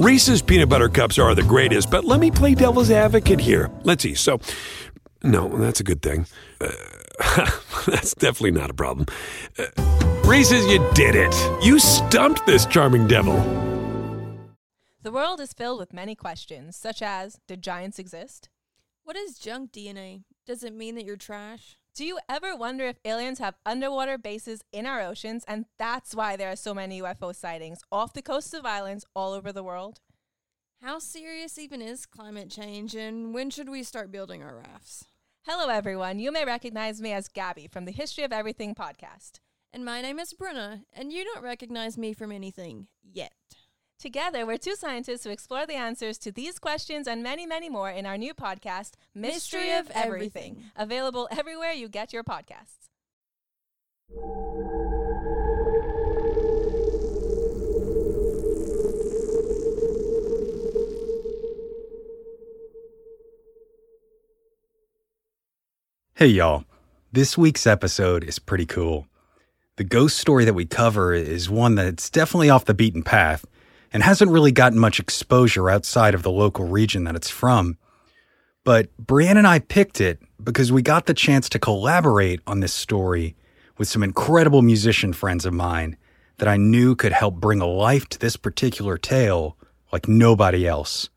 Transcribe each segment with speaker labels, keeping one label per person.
Speaker 1: Reese's peanut butter cups are the greatest, but let me play devil's advocate here. Let's see. So, no, that's a good thing. Uh, that's definitely not a problem. Uh, Reese's, you did it. You stumped this charming devil.
Speaker 2: The world is filled with many questions, such as Did giants exist?
Speaker 3: What is junk DNA? Does it mean that you're trash?
Speaker 2: Do you ever wonder if aliens have underwater bases in our oceans and that's why there are so many UFO sightings off the coasts of islands all over the world?
Speaker 3: How serious even is climate change and when should we start building our rafts?
Speaker 2: Hello, everyone. You may recognize me as Gabby from the History of Everything podcast.
Speaker 3: And my name is Bruna, and you don't recognize me from anything yet.
Speaker 2: Together, we're two scientists who explore the answers to these questions and many, many more in our new podcast, Mystery,
Speaker 3: Mystery
Speaker 2: of Everything,
Speaker 3: Everything.
Speaker 2: available everywhere you get your podcasts.
Speaker 4: Hey, y'all. This week's episode is pretty cool. The ghost story that we cover is one that's definitely off the beaten path and hasn't really gotten much exposure outside of the local region that it's from. But Brienne and I picked it because we got the chance to collaborate on this story with some incredible musician friends of mine that I knew could help bring a life to this particular tale like nobody else.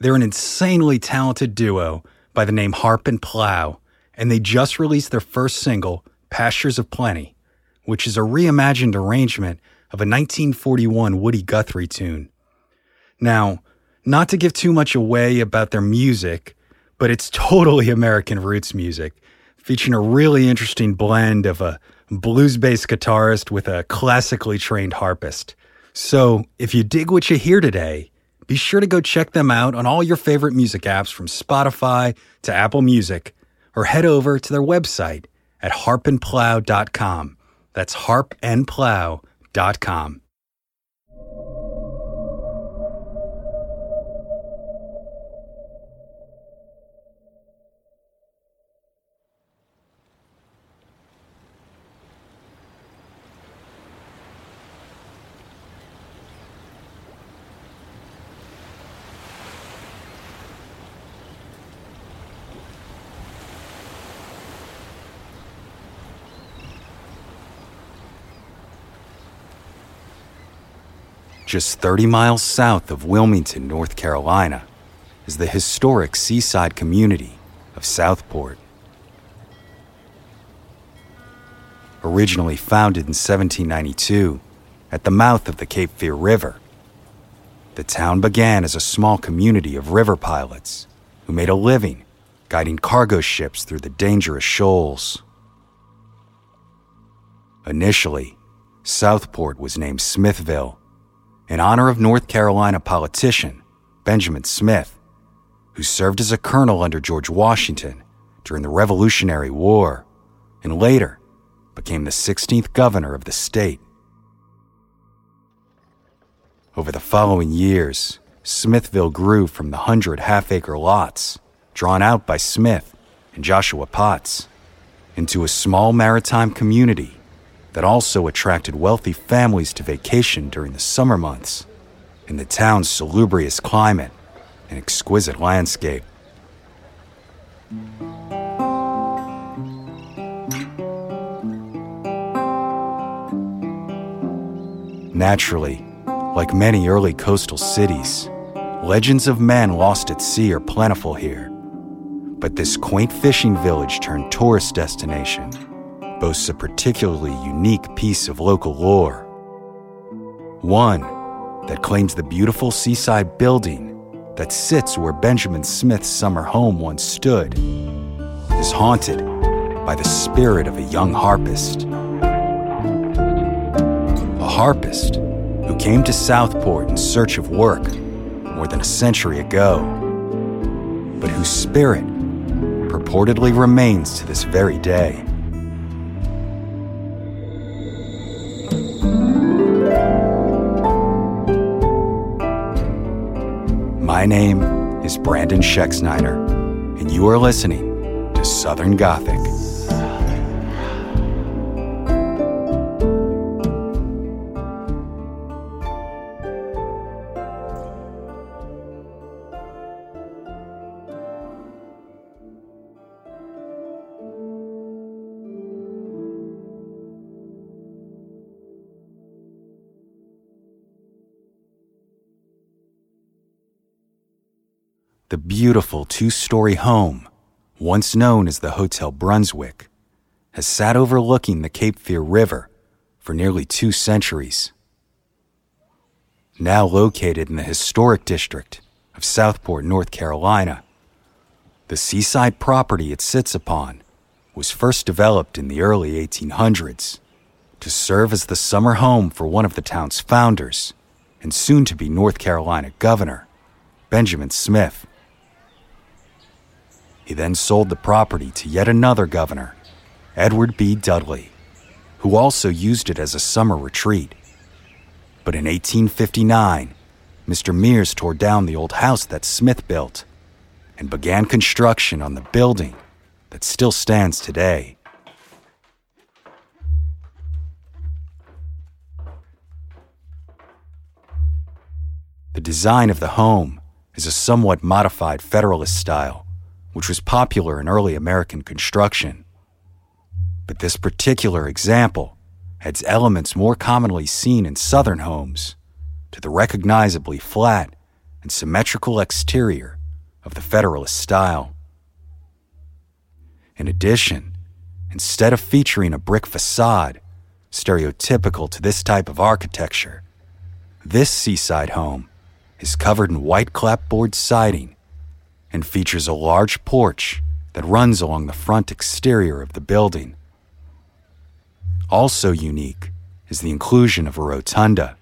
Speaker 4: They're an insanely talented duo by the name Harp and Plow, and they just released their first single, Pastures of Plenty, which is a reimagined arrangement of a 1941 Woody Guthrie tune. Now, not to give too much away about their music, but it's totally American roots music, featuring a really interesting blend of a blues based guitarist with a classically trained harpist. So, if you dig what you hear today, be sure to go check them out on all your favorite music apps from Spotify to Apple Music, or head over to their website at harpandplow.com. That's harpandplow.com. Inc.com. Just 30 miles south of Wilmington, North Carolina, is the historic seaside community of Southport. Originally founded in 1792 at the mouth of the Cape Fear River, the town began as a small community of river pilots who made a living guiding cargo ships through the dangerous shoals. Initially, Southport was named Smithville in honor of North Carolina politician Benjamin Smith, who served as a colonel under George Washington during the Revolutionary War and later became the 16th governor of the state. Over the following years, Smithville grew from the hundred half acre lots drawn out by Smith and Joshua Potts into a small maritime community that also attracted wealthy families to vacation during the summer months in the town's salubrious climate and exquisite landscape. Naturally, like many early coastal cities, legends of men lost at sea are plentiful here. But this quaint fishing village turned tourist destination boasts a particularly unique piece of local lore. One that claims the beautiful seaside building that sits where Benjamin Smith's summer home once stood is haunted by the spirit of a young harpist. A harpist who came to Southport in search of work more than a century ago, but whose spirit purportedly remains to this very day. My name is Brandon Schexnayder, and you are listening to Southern Gothic. The beautiful two story home, once known as the Hotel Brunswick, has sat overlooking the Cape Fear River for nearly two centuries. Now located in the historic district of Southport, North Carolina, the seaside property it sits upon was first developed in the early 1800s to serve as the summer home for one of the town's founders and soon to be North Carolina governor, Benjamin Smith. He then sold the property to yet another governor, Edward B. Dudley, who also used it as a summer retreat. But in 1859, Mr. Mears tore down the old house that Smith built and began construction on the building that still stands today. The design of the home is a somewhat modified Federalist style, which was popular in early American construction. But this particular example adds elements more commonly seen in Southern homes to the recognizably flat and symmetrical exterior of the Federalist style. In addition, instead of featuring a brick facade, stereotypical to this type of architecture, this seaside home is covered in white clapboard siding and features a large porch that runs along the front exterior of the building. Also unique is the inclusion of a rotunda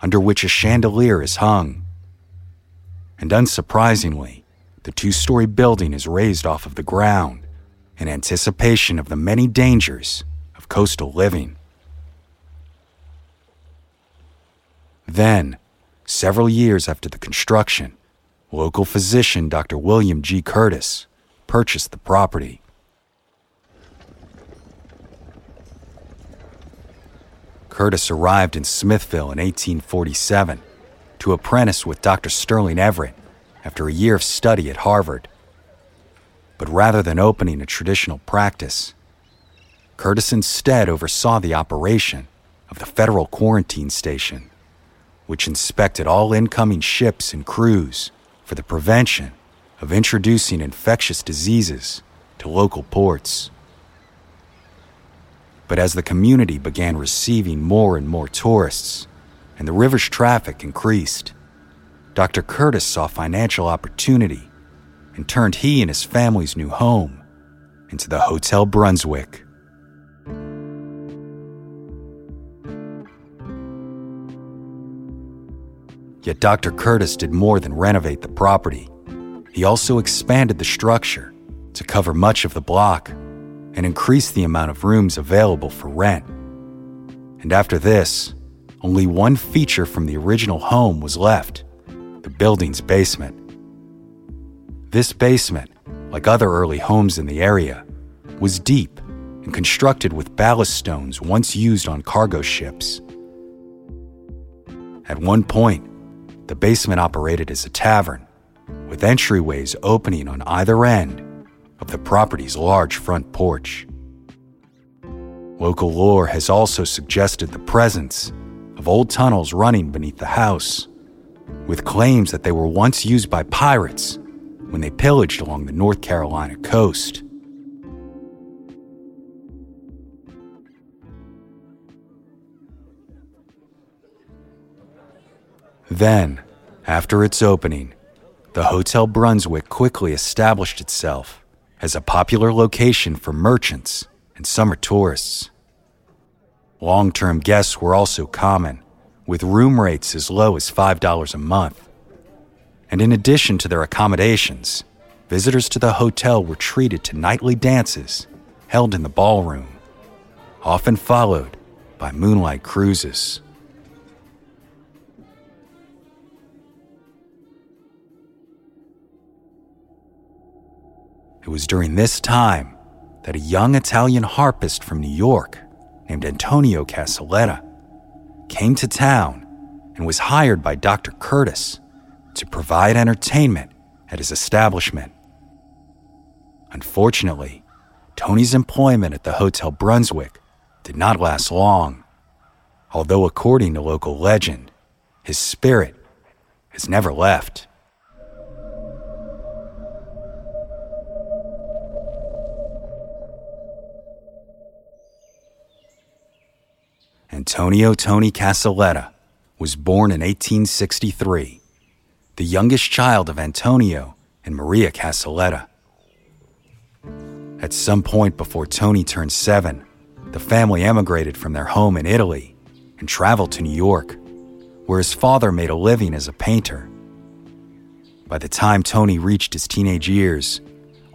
Speaker 4: under which a chandelier is hung. And unsurprisingly, the two story building is raised off of the ground in anticipation of the many dangers of coastal living. Then, several years after the construction, local physician Dr. William G. Curtis purchased the property. Curtis arrived in Smithville in 1847 to apprentice with Dr. Sterling Everett after a year of study at Harvard. But rather than opening a traditional practice, Curtis instead oversaw the operation of the federal quarantine station, which inspected all incoming ships and crews for the prevention of introducing infectious diseases to local ports. But as the community began receiving more and more tourists and the river's traffic increased, Dr. Curtis saw financial opportunity and turned he and his family's new home into the Hotel Brunswick. Yet Dr. Curtis did more than renovate the property. He also expanded the structure to cover much of the block and increase the amount of rooms available for rent. And after this, only one feature from the original home was left the building's basement. This basement, like other early homes in the area, was deep and constructed with ballast stones once used on cargo ships. At one point, the basement operated as a tavern, with entryways opening on either end of the property's large front porch. Local lore has also suggested the presence of old tunnels running beneath the house, with claims that they were once used by pirates when they pillaged along the North Carolina coast. Then, after its opening, the Hotel Brunswick quickly established itself as a popular location for merchants and summer tourists. Long term guests were also common, with room rates as low as $5 a month. And in addition to their accommodations, visitors to the hotel were treated to nightly dances held in the ballroom, often followed by moonlight cruises. It was during this time that a young Italian harpist from New York named Antonio Casaletta came to town and was hired by Dr. Curtis to provide entertainment at his establishment. Unfortunately, Tony's employment at the Hotel Brunswick did not last long, although, according to local legend, his spirit has never left. Antonio Tony Casaletta was born in 1863, the youngest child of Antonio and Maria Casaletta. At some point before Tony turned seven, the family emigrated from their home in Italy and traveled to New York, where his father made a living as a painter. By the time Tony reached his teenage years,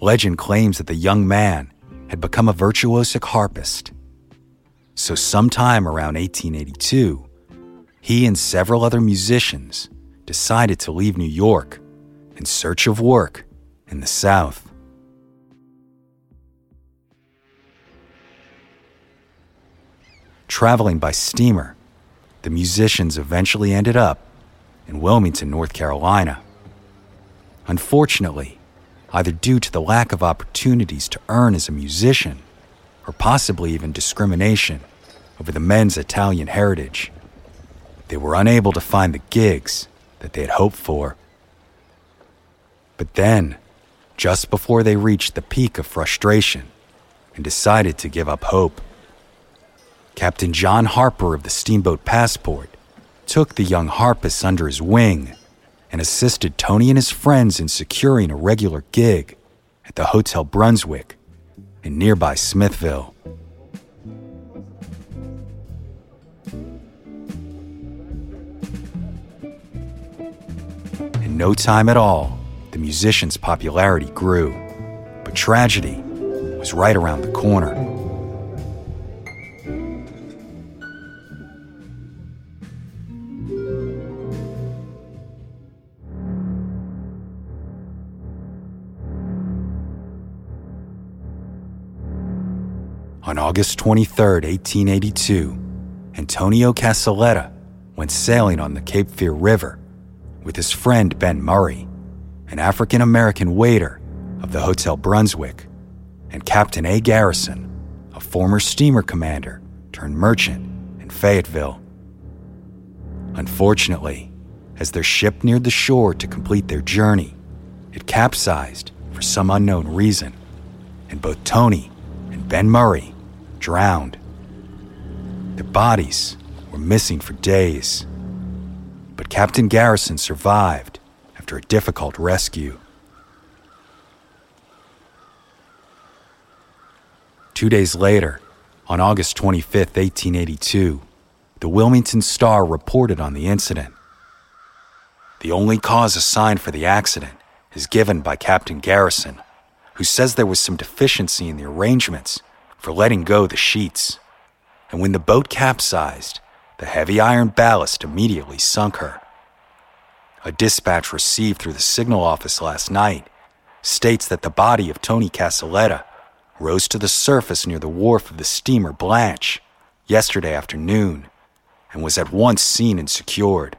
Speaker 4: legend claims that the young man had become a virtuosic harpist. So, sometime around 1882, he and several other musicians decided to leave New York in search of work in the South. Traveling by steamer, the musicians eventually ended up in Wilmington, North Carolina. Unfortunately, either due to the lack of opportunities to earn as a musician, or possibly even discrimination over the men's Italian heritage, they were unable to find the gigs that they had hoped for. But then, just before they reached the peak of frustration and decided to give up hope, Captain John Harper of the steamboat Passport took the young harpists under his wing and assisted Tony and his friends in securing a regular gig at the Hotel Brunswick in nearby Smithville. In no time at all, the musician's popularity grew, but tragedy was right around the corner. On August 23, 1882, Antonio Casaletta went sailing on the Cape Fear River with his friend Ben Murray, an African American waiter of the Hotel Brunswick, and Captain A. Garrison, a former steamer commander turned merchant in Fayetteville. Unfortunately, as their ship neared the shore to complete their journey, it capsized for some unknown reason, and both Tony and Ben Murray drowned. Their bodies were missing for days, but Captain Garrison survived after a difficult rescue. Two days later, on August 25, 1882, the Wilmington Star reported on the incident. The only cause assigned for the accident is given by Captain Garrison, who says there was some deficiency in the arrangements for letting go the sheets. And when the boat capsized, the heavy iron ballast immediately sunk her. A dispatch received through the signal office last night states that the body of Tony Casaletta rose to the surface near the wharf of the steamer Blanche yesterday afternoon and was at once seen and secured.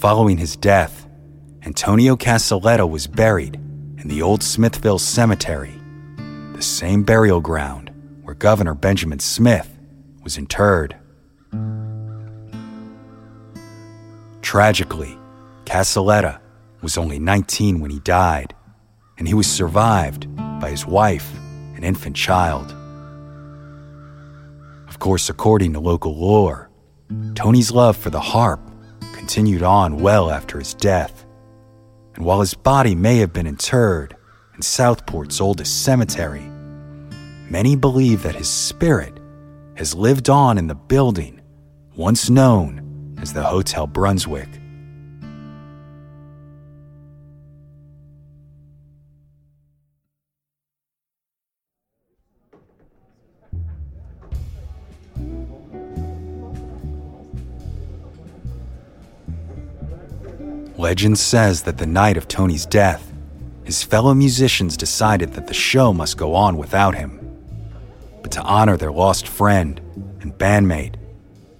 Speaker 4: Following his death, Antonio Casaletta was buried in the old Smithville Cemetery, the same burial ground where Governor Benjamin Smith was interred. Tragically, Casaletta was only 19 when he died, and he was survived by his wife and infant child. Of course, according to local lore, Tony's love for the harp continued on well after his death. And while his body may have been interred in Southport's oldest cemetery, many believe that his spirit has lived on in the building once known as the Hotel Brunswick. Legend says that the night of Tony's death, his fellow musicians decided that the show must go on without him. But to honor their lost friend and bandmate,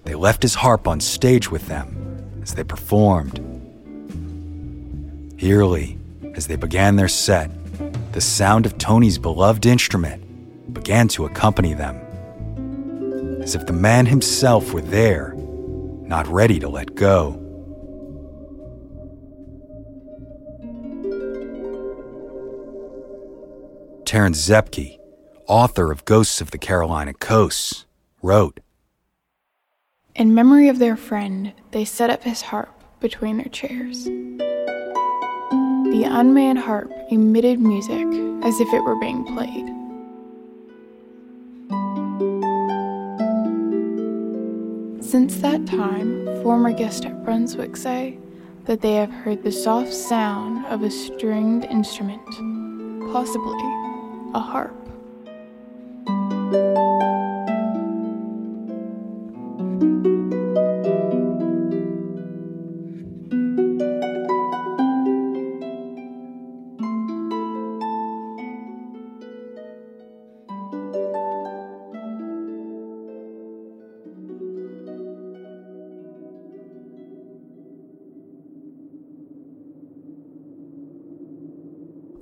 Speaker 4: they left his harp on stage with them as they performed. Eerily, as they began their set, the sound of Tony's beloved instrument began to accompany them, as if the man himself were there, not ready to let go. Terrance Zepke, author of Ghosts of the Carolina Coast, wrote
Speaker 5: In memory of their friend, they set up his harp between their chairs. The unmanned harp emitted music as if it were being played. Since that time, former guests at Brunswick say that they have heard the soft sound of a stringed instrument, possibly a harp.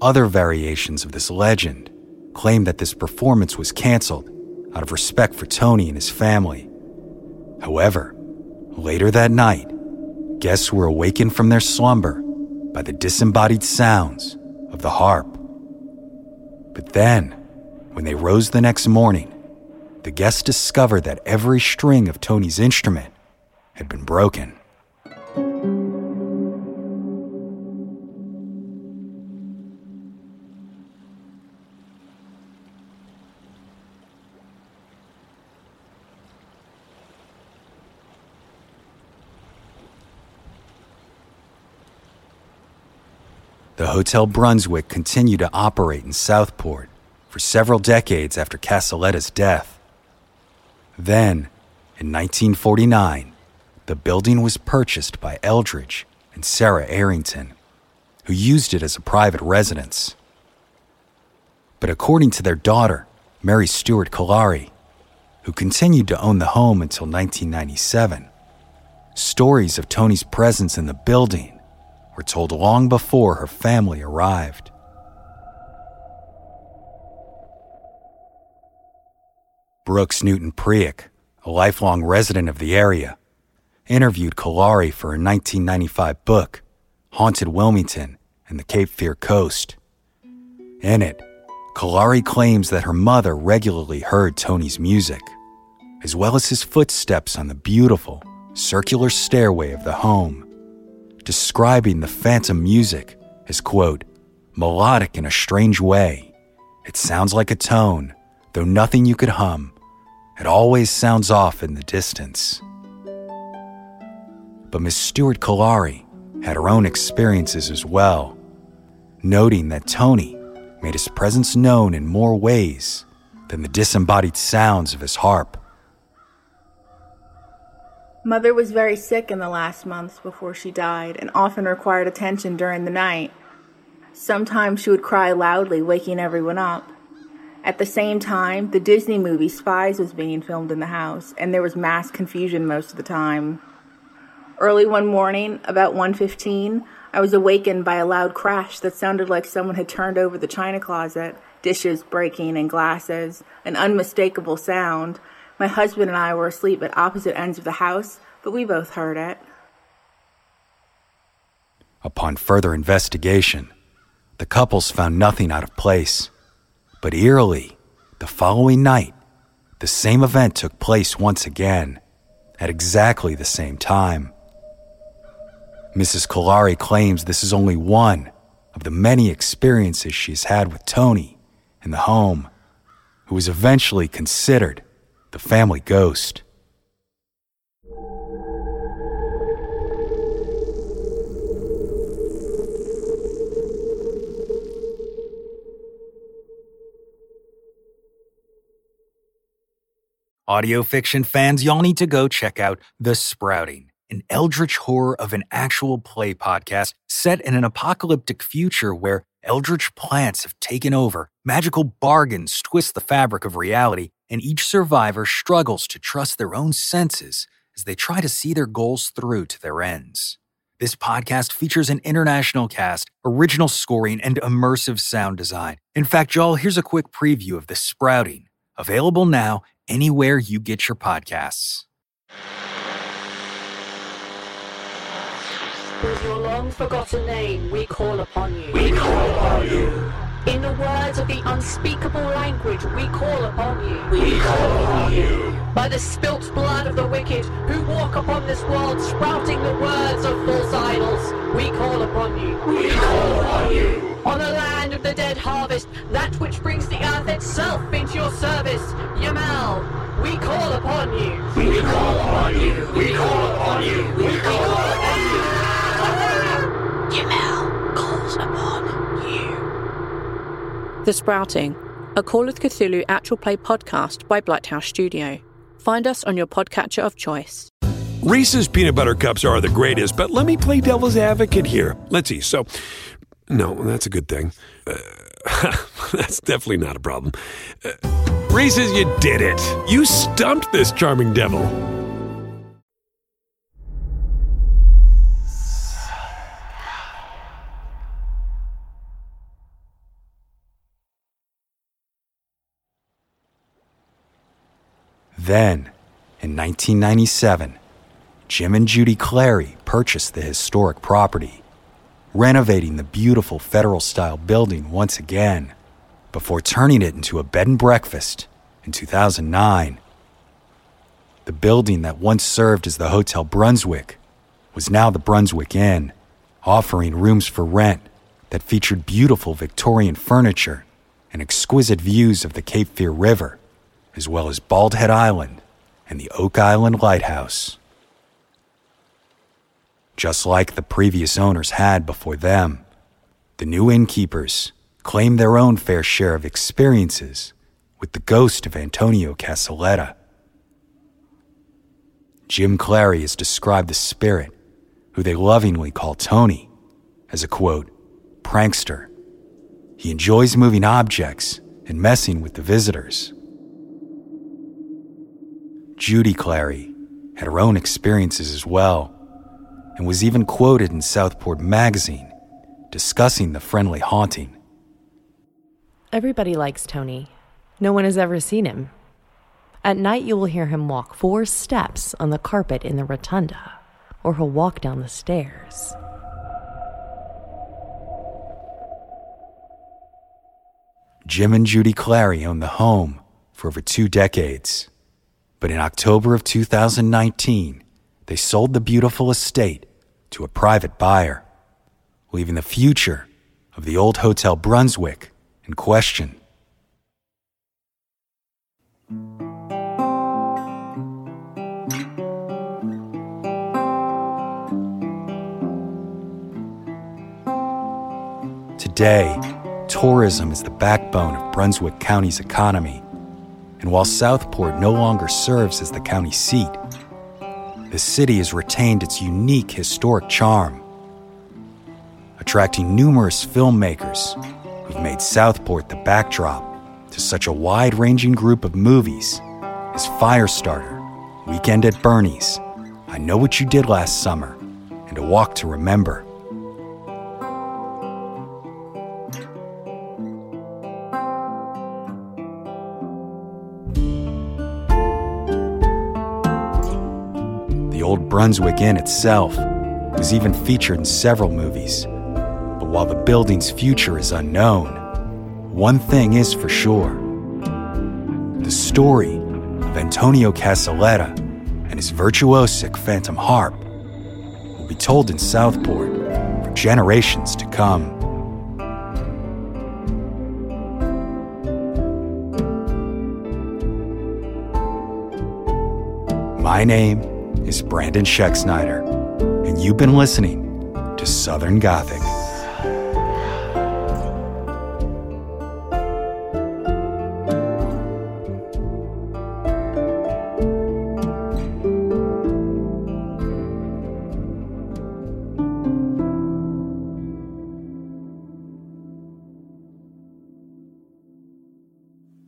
Speaker 4: Other variations of this legend claim that this performance was canceled out of respect for Tony and his family. However, later that night, guests were awakened from their slumber by the disembodied sounds of the harp. But then, when they rose the next morning, the guests discovered that every string of Tony's instrument had been broken. The Hotel Brunswick continued to operate in Southport for several decades after Casaletta's death. Then, in 1949, the building was purchased by Eldridge and Sarah Arrington, who used it as a private residence. But according to their daughter, Mary Stewart Kolari, who continued to own the home until 1997, stories of Tony's presence in the building were told long before her family arrived. Brooks Newton Preik, a lifelong resident of the area, interviewed Kolari for her 1995 book, Haunted Wilmington and the Cape Fear Coast. In it, Kolari claims that her mother regularly heard Tony's music, as well as his footsteps on the beautiful, circular stairway of the home, describing the phantom music as, quote, melodic in a strange way. It sounds like a tone, though nothing you could hum. It always sounds off in the distance. But Miss Stewart Kolari had her own experiences as well, noting that Tony made his presence known in more ways than the disembodied sounds of his harp.
Speaker 6: Mother was very sick in the last months before she died and often required attention during the night. Sometimes she would cry loudly, waking everyone up. At the same time, the Disney movie Spies was being filmed in the house, and there was mass confusion most of the time. Early one morning, about 1:15, I was awakened by a loud crash that sounded like someone had turned over the china closet, dishes breaking and glasses, an unmistakable sound. My husband and I were asleep at opposite ends of the house, but we both heard it.
Speaker 4: Upon further investigation, the couples found nothing out of place. But eerily, the following night, the same event took place once again, at exactly the same time. Mrs. Kolari claims this is only one of the many experiences she's had with Tony in the home, who was eventually considered the family ghost. Audio fiction fans, y'all need to go check out The Sprouting, an eldritch horror of an actual play podcast set in an apocalyptic future where eldritch plants have taken over, magical bargains twist the fabric of reality, and each survivor struggles to trust their own senses as they try to see their goals through to their ends. This podcast features an international cast, original scoring, and immersive sound design. In fact, y'all, here's a quick preview of The Sprouting, available now anywhere you get your podcasts.
Speaker 7: With your long forgotten name, we call upon you. We call upon you. In the words of the unspeakable language, we call upon you. We call upon you. By the spilt blood of the wicked who walk upon this world, sprouting the words of false idols, we call upon you. We call upon you. On the land of the dead harvest, that which brings the earth itself into your service, Yamal, we call upon you. We call upon you. We call upon you. We call upon you.
Speaker 8: The Sprouting, a Call of Cthulhu actual play podcast by Blighthouse Studio. Find us on your podcatcher of choice.
Speaker 1: Reese's peanut butter cups are the greatest, but let me play devil's advocate here. Let's see. So, no, that's a good thing. Uh, that's definitely not a problem. Uh, Reese's, you did it. You stumped this charming devil.
Speaker 4: Then, in 1997, Jim and Judy Clary purchased the historic property, renovating the beautiful federal style building once again before turning it into a bed and breakfast in 2009. The building that once served as the Hotel Brunswick was now the Brunswick Inn, offering rooms for rent that featured beautiful Victorian furniture and exquisite views of the Cape Fear River, as well as Bald Head Island and the Oak Island Lighthouse. Just like the previous owners had before them, the new innkeepers claimed their own fair share of experiences with the ghost of Antonio Casaletta. Jim Clary has described the spirit, who they lovingly call Tony, as a quote, prankster. He enjoys moving objects and messing with the visitors. Judy Clary had her own experiences as well, and was even quoted in Southport magazine discussing the friendly haunting.
Speaker 9: Everybody likes Tony. No one has ever seen him. At night, you will hear him walk four steps on the carpet in the rotunda, or he'll walk down the stairs.
Speaker 4: Jim and Judy Clary owned the home for over two decades. But in October of 2019, they sold the beautiful estate to a private buyer, leaving the future of the old Hotel Brunswick in question. Today, tourism is the backbone of Brunswick County's economy. And while Southport no longer serves as the county seat, the city has retained its unique historic charm, attracting numerous filmmakers who've made Southport the backdrop to such a wide ranging group of movies as Firestarter, Weekend at Bernie's, I Know What You Did Last Summer, and A Walk to Remember. Brunswick Inn itself was even featured in several movies. But while the building's future is unknown, one thing is for sure. The story of Antonio Casaletta and his virtuosic phantom harp will be told in Southport for generations to come. My name is Brandon Schexnayder, and you've been listening to Southern Gothic.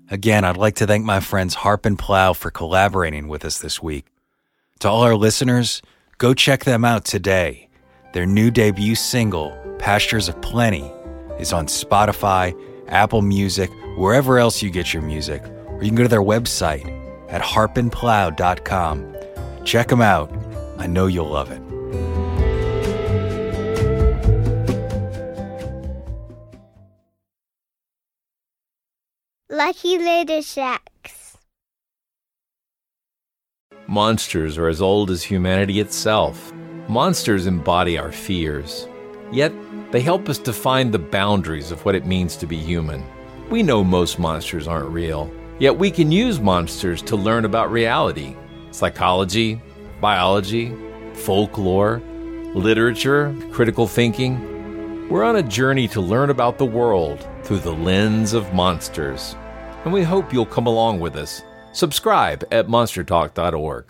Speaker 4: Again, I'd like to thank my friends Harp and Plow for collaborating with us this week. To all our listeners, go check them out today. Their new debut single, Pastures of Plenty, is on Spotify, Apple Music, wherever else you get your music, or you can go to their website at harpandplow.com. Check them out. I know you'll love it.
Speaker 10: Lucky Little Shacks.
Speaker 11: Monsters are as old as humanity itself. Monsters embody our fears. Yet, they help us define the boundaries of what it means to be human. We know most monsters aren't real, yet we can use monsters to learn about reality, psychology, biology, folklore, literature, critical thinking. We're on a journey to learn about the world through the lens of monsters, and we hope you'll come along with us. Subscribe at monstertalk.org.